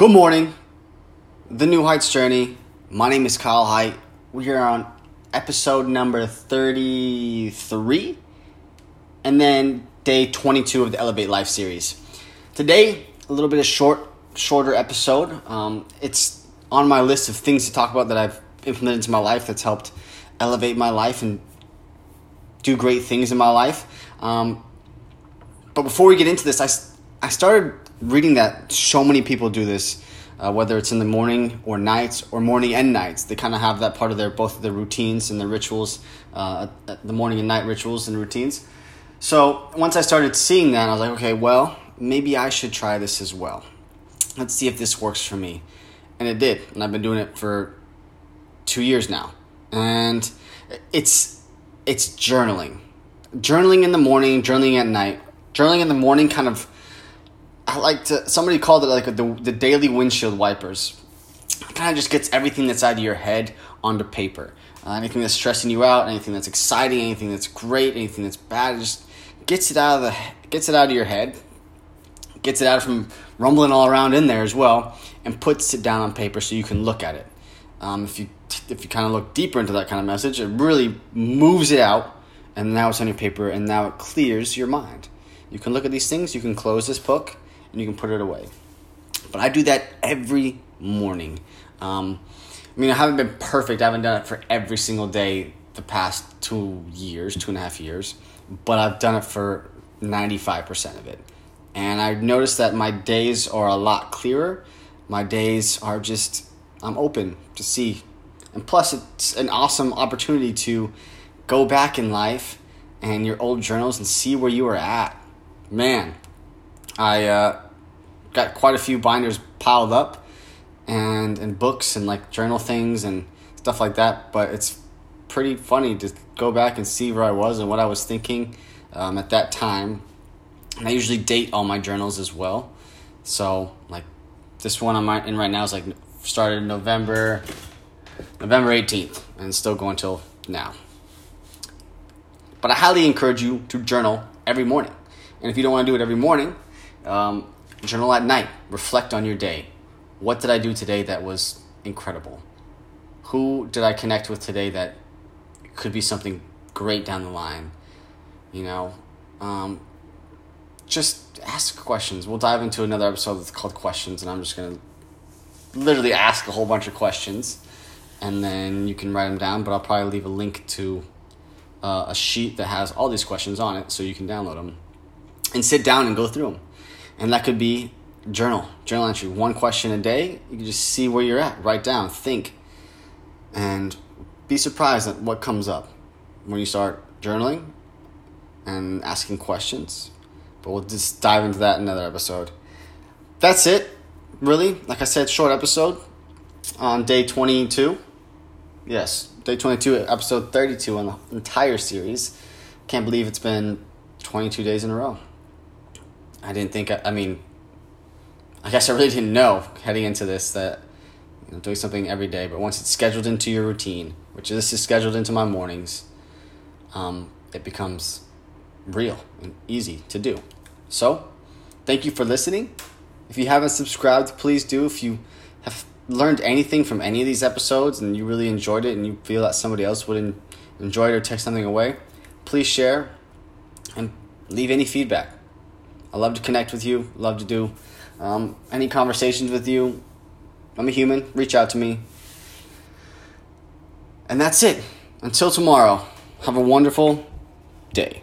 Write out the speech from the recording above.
Good morning, The New Heights Journey. My name is Kyle Height. We are on episode number 33 and then day 22 of the Elevate Life series. Today, a little bit of short, shorter episode. Um, it's on my list of things to talk about that I've implemented into my life that's helped elevate my life and do great things in my life. Um, but before we get into this, I, I started reading that so many people do this, uh, whether it's in the morning or nights or morning and nights. They kind of have that part of their both their routines and their rituals, uh, the morning and night rituals and routines. So once I started seeing that, I was like, okay, well, maybe I should try this as well. Let's see if this works for me. And it did. And I've been doing it for two years now. And it's it's journaling. Journaling in the morning, journaling at night. Journaling in the morning kind of I like to somebody called it like the the daily windshield wipers. It kind of just gets everything that's out of your head onto paper. Uh, anything that's stressing you out, anything that's exciting, anything that's great, anything that's bad, it just gets it out of the gets it out of your head, gets it out from rumbling all around in there as well, and puts it down on paper so you can look at it. Um, if you if you kind of look deeper into that kind of message, it really moves it out, and now it's on your paper, and now it clears your mind. You can look at these things, you can close this book, and you can put it away. But I do that every morning. Um, I mean, I haven't been perfect. I haven't done it for every single day the past two years, two and a half years, but I've done it for 95% of it. And I've noticed that my days are a lot clearer. My days are just, I'm open to see. And plus, it's an awesome opportunity to go back in life and your old journals and see where you were at. Man, I uh, got quite a few binders piled up and, and books and like journal things and stuff like that, but it's pretty funny to go back and see where I was and what I was thinking um, at that time. And I usually date all my journals as well. So like this one I'm in right now is like started November November 18th and still going till now. But I highly encourage you to journal every morning. And if you don't want to do it every morning, um, journal at night. Reflect on your day. What did I do today that was incredible? Who did I connect with today that could be something great down the line? You know, um, just ask questions. We'll dive into another episode that's called Questions, and I'm just going to literally ask a whole bunch of questions, and then you can write them down. But I'll probably leave a link to uh, a sheet that has all these questions on it so you can download them and sit down and go through them. And that could be journal, journal entry, one question a day. You can just see where you're at, write down, think, and be surprised at what comes up when you start journaling and asking questions. But we'll just dive into that in another episode. That's it, really. Like I said, short episode on day 22. Yes, day 22, episode 32 on the entire series. Can't believe it's been 22 days in a row. I didn't think, I, I mean, I guess I really didn't know heading into this that you know, doing something every day, but once it's scheduled into your routine, which this is scheduled into my mornings, um, it becomes real and easy to do. So, thank you for listening. If you haven't subscribed, please do. If you have learned anything from any of these episodes and you really enjoyed it and you feel that somebody else would enjoy it or take something away, please share and leave any feedback. I love to connect with you, love to do um, any conversations with you. I'm a human, reach out to me. And that's it. Until tomorrow, have a wonderful day.